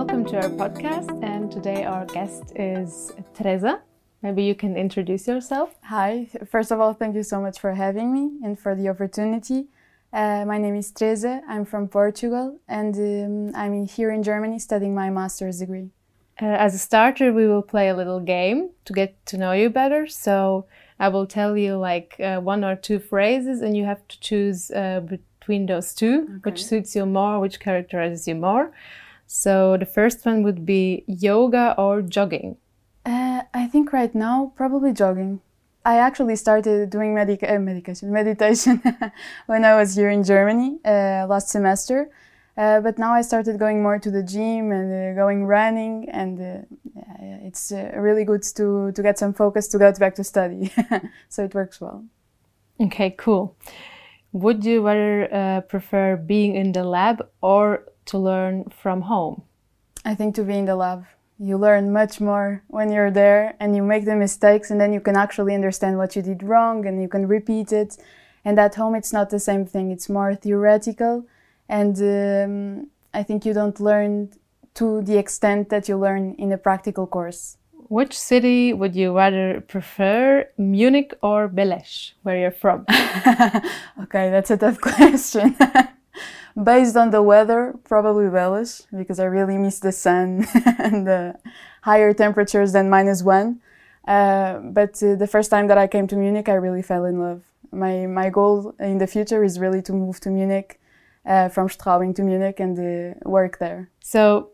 welcome to our podcast. And today our guest is Teresa. Maybe you can introduce yourself. Hi, first of all, thank you so much for having me and for the opportunity. Uh, my name is Teresa, I'm from Portugal, and um, I'm here in Germany studying my master's degree. Uh, as a starter, we will play a little game to get to know you better. So I will tell you like uh, one or two phrases, and you have to choose uh, between those two, okay. which suits you more, which characterizes you more. So the first one would be yoga or jogging. Uh, I think right now probably jogging. I actually started doing medic- uh, medication meditation when I was here in Germany uh, last semester. Uh, but now I started going more to the gym and uh, going running, and uh, it's uh, really good to to get some focus to get back to study. so it works well. Okay, cool. Would you rather prefer being in the lab or to learn from home? I think to be in the lab you learn much more when you're there and you make the mistakes and then you can actually understand what you did wrong and you can repeat it. And at home it's not the same thing. It's more theoretical. And um, i think you don't learn to the extent that you learn in a practical course. Which city would you rather prefer munich or Beles where you're from? Okay that's a tough question Based on the weather, probably Beles, because I really miss the sun and the higher temperatures than minus one. Uh, but uh, the first time that I came to Munich, I really fell in love. My, my goal in the future is really to move to Munich, uh, from Straubing to Munich and uh, work there. So,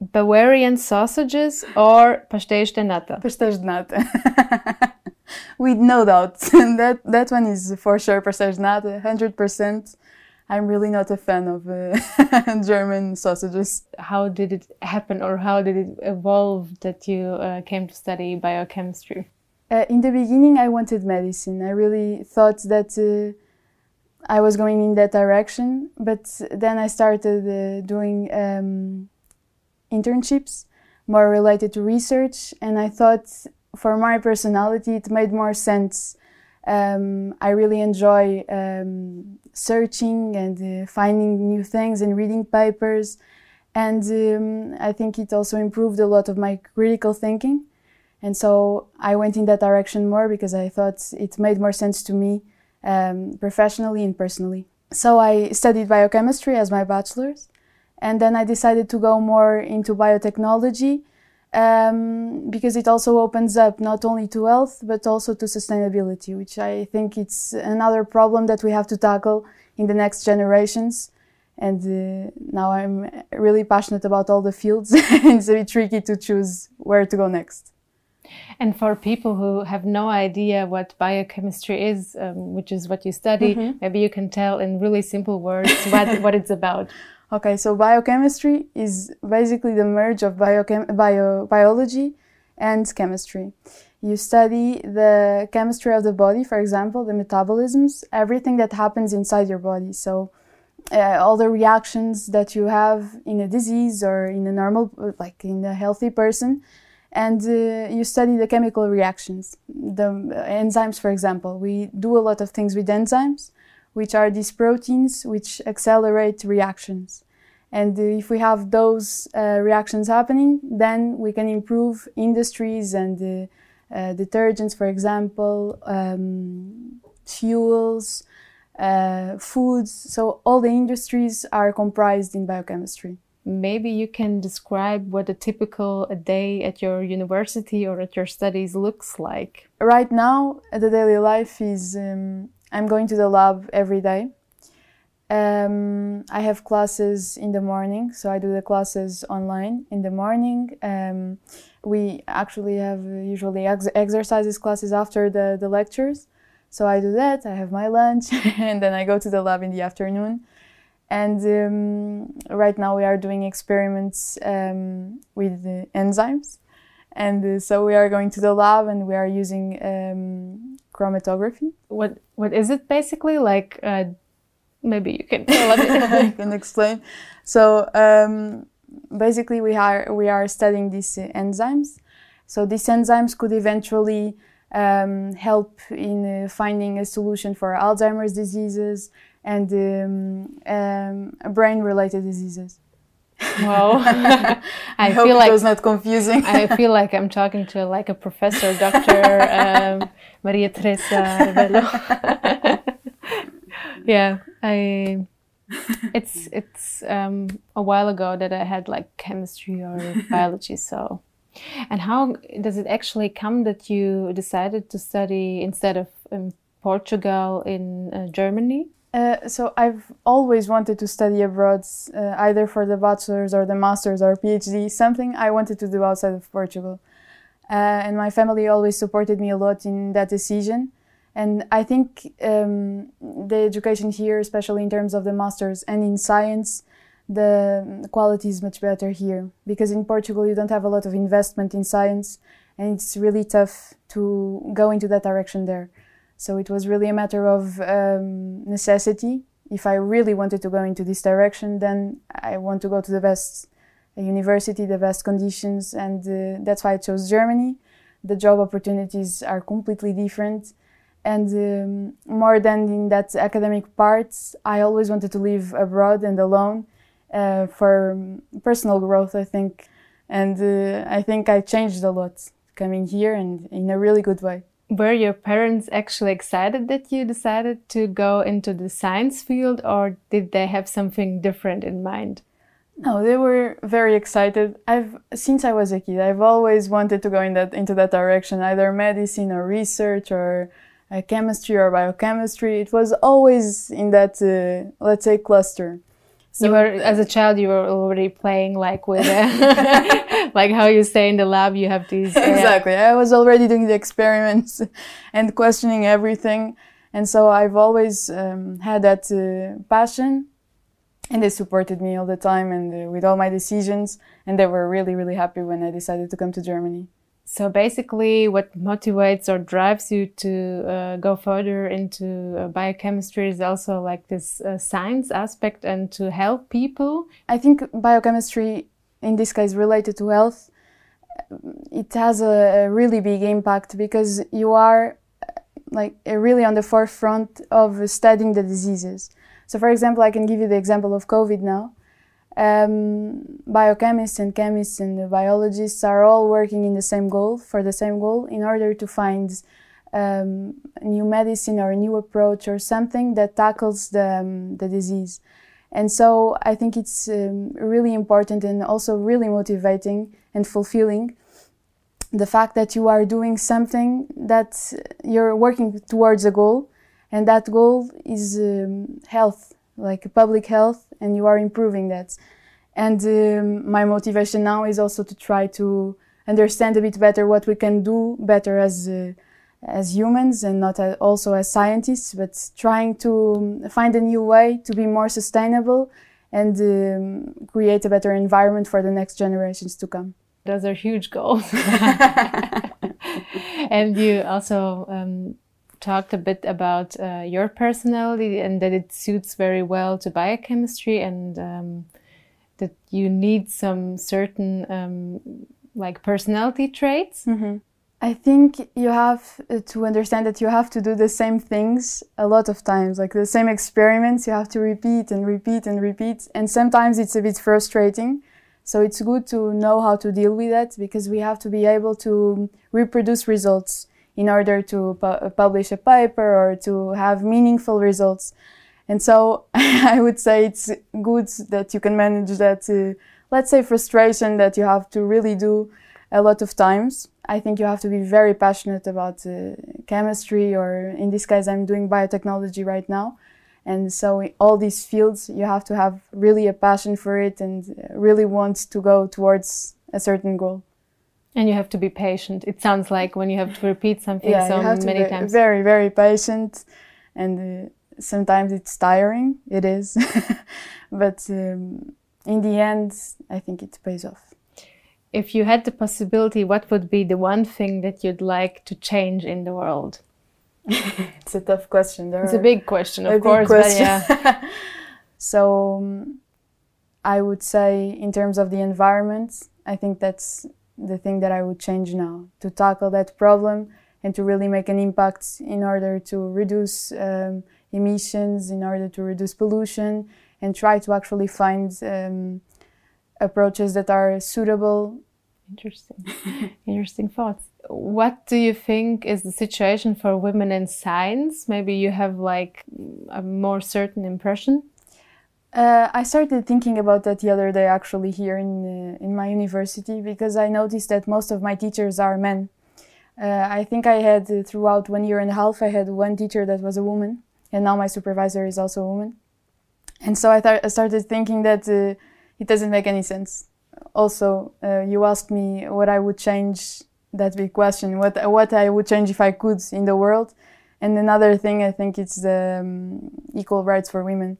Bavarian sausages or pastéis de nata? Pastéis de nata. With no doubt. that, that one is for sure pastéis de nata, 100%. I'm really not a fan of uh, German sausages. How did it happen, or how did it evolve that you uh, came to study biochemistry? Uh, in the beginning, I wanted medicine. I really thought that uh, I was going in that direction, but then I started uh, doing um, internships more related to research, and I thought for my personality, it made more sense um, I really enjoy um, searching and uh, finding new things and reading papers. And um, I think it also improved a lot of my critical thinking. And so I went in that direction more because I thought it made more sense to me um, professionally and personally. So I studied biochemistry as my bachelor's. And then I decided to go more into biotechnology um, because it also opens up not only to health but also to sustainability, which I think it's another problem that we have to tackle in the next generations. And uh, now I'm really passionate about all the fields. it's a bit tricky to choose where to go next. And for people who have no idea what biochemistry is, um, which is what you study, mm -hmm. maybe you can tell in really simple words what, what it's about. Okay, so biochemistry is basically the merge of biochem- bio- biology and chemistry. You study the chemistry of the body, for example, the metabolisms, everything that happens inside your body. So, uh, all the reactions that you have in a disease or in a normal, like in a healthy person. And uh, you study the chemical reactions, the enzymes, for example. We do a lot of things with enzymes which are these proteins which accelerate reactions. And if we have those uh, reactions happening, then we can improve industries and uh, uh, detergents, for example, um, fuels, uh, foods. So all the industries are comprised in biochemistry. Maybe you can describe what a typical a day at your university or at your studies looks like. Right now, the daily life is um, I'm going to the lab every day. Um, I have classes in the morning, so I do the classes online in the morning. Um, we actually have usually ex exercises classes after the, the lectures. So I do that, I have my lunch, and then I go to the lab in the afternoon. And um, right now we are doing experiments um, with enzymes. And uh, so we are going to the lab and we are using um, chromatography. What what is it basically like? Uh, maybe you can I can explain. So um, basically, we are we are studying these uh, enzymes. So these enzymes could eventually um, help in uh, finding a solution for Alzheimer's diseases and um, um brain-related diseases. Well, I, I hope feel like it was not confusing. I feel like I'm talking to like a professor, Doctor um, Maria Teresa yeah, I. It's it's um, a while ago that I had like chemistry or biology, so. And how does it actually come that you decided to study instead of in Portugal in uh, Germany? Uh, so I've always wanted to study abroad, uh, either for the bachelor's or the master's or PhD, something I wanted to do outside of Portugal. Uh, and my family always supported me a lot in that decision. And I think um, the education here, especially in terms of the master's and in science, the quality is much better here because in Portugal you don't have a lot of investment in science and it's really tough to go into that direction there. So it was really a matter of um, necessity. If I really wanted to go into this direction, then I want to go to the best university, the best conditions, and uh, that's why I chose Germany. The job opportunities are completely different. And um, more than in that academic part, I always wanted to live abroad and alone uh, for personal growth, I think. And uh, I think I changed a lot coming here and in a really good way. Were your parents actually excited that you decided to go into the science field or did they have something different in mind? No, they were very excited. I've since I was a kid, I've always wanted to go in that into that direction, either medicine or research or uh, chemistry or biochemistry. It was always in that uh, let's say cluster. So you were, as a child, you were already playing like with, uh, like how you say in the lab, you have these. Uh, exactly. I was already doing the experiments and questioning everything. And so I've always um, had that uh, passion and they supported me all the time and uh, with all my decisions. And they were really, really happy when I decided to come to Germany. So basically, what motivates or drives you to uh, go further into uh, biochemistry is also like this uh, science aspect and to help people. I think biochemistry, in this case, related to health, it has a, really big impact because you are like really on the forefront of studying the diseases. So, for example, I can give you the example of COVID now um, biochemists and chemists and biologists are all working in the same goal for the same goal in order to find um, new medicine or a new approach or something that tackles the, um, the disease. And so I think it's um, really important and also really motivating and fulfilling the fact that you are doing something that you're working towards a goal and that goal is um, health like public health and you are improving that. And um, my motivation now is also to try to understand a bit better what we can do better as uh, as humans and not as, also as scientists, but trying to find a new way to be more sustainable and um, create a better environment for the next generations to come. Those are huge goals. and you also um, talked a bit about uh, your personality and that it suits very well to biochemistry and um, that you need some certain um, like personality traits. Mm -hmm. I think you have uh, to understand that you have to do the same things a lot of times, like the same experiments. You have to repeat and repeat and repeat, and sometimes it's a bit frustrating. So it's good to know how to deal with that because we have to be able to reproduce results in order to pu publish a paper or to have meaningful results. And so I would say it's good that you can manage that, uh, let's say, frustration that you have to really do a lot of times. I think you have to be very passionate about uh, chemistry, or in this case, I'm doing biotechnology right now. And so, in all these fields, you have to have really a passion for it and really want to go towards a certain goal. And you have to be patient. It sounds like when you have to repeat something yeah, so many be times. Very, very patient, and uh, sometimes it's tiring. It is, but um, in the end, I think it pays off. If you had the possibility, what would be the one thing that you'd like to change in the world? it's a tough question. There it's a big question, of course. Question. yeah. so, um, I would say, in terms of the environment, I think that's the thing that I would change now to tackle that problem and to really make an impact in order to reduce um, emissions, in order to reduce pollution, and try to actually find um, approaches that are suitable. Interesting, interesting thoughts. What do you think is the situation for women in science? Maybe you have like a more certain impression. Uh, I started thinking about that the other day, actually, here in uh, in my university, because I noticed that most of my teachers are men. Uh, I think I had uh, throughout one year and a half, I had one teacher that was a woman, and now my supervisor is also a woman. And so I, th- I started thinking that uh, it doesn't make any sense. Also, uh, you asked me what I would change. That big question: what what I would change if I could in the world. And another thing, I think it's the um, equal rights for women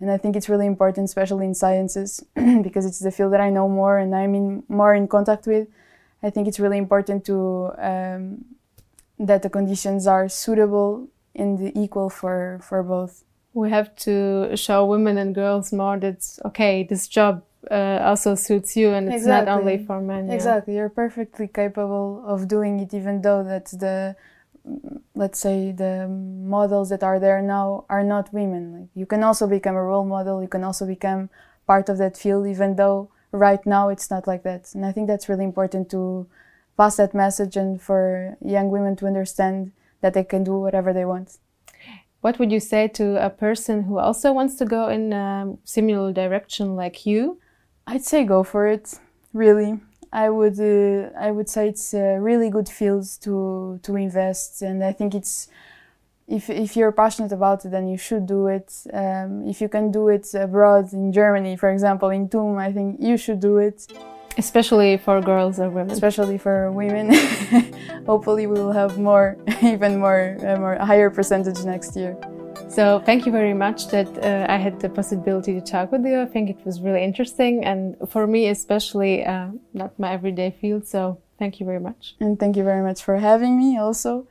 and I think it's really important, especially in sciences, because it's the field that I know more and I'm in more in contact with. I think it's really important to um, that the conditions are suitable and equal for for both. We have to show women and girls more that okay, this job uh, also suits you, and it's exactly. not only for men. Yeah. Exactly, you're perfectly capable of doing it, even though that's the let's say the models that are there now are not women. Like you can also become a role model you can also become part of that field even though right now it's not like that. And i think that's really important to pass that message and for young women to understand that they can do whatever they want. What would you say to a person who also wants to go in a similar direction like you? I'd say go for it really I would uh, I would say it's a really good field to to invest, and I think it's if if you're passionate about it, then you should do it. Um, if you can do it abroad in Germany, for example, in TUM, I think you should do it. Especially for girls or women. Especially for women. Hopefully, we will have more, even more, uh, more higher percentage next year. So thank you very much that uh, I had the possibility to talk with you. I think it was really interesting and for me especially uh, not my everyday field. So thank you very much. And thank you very much for having me also.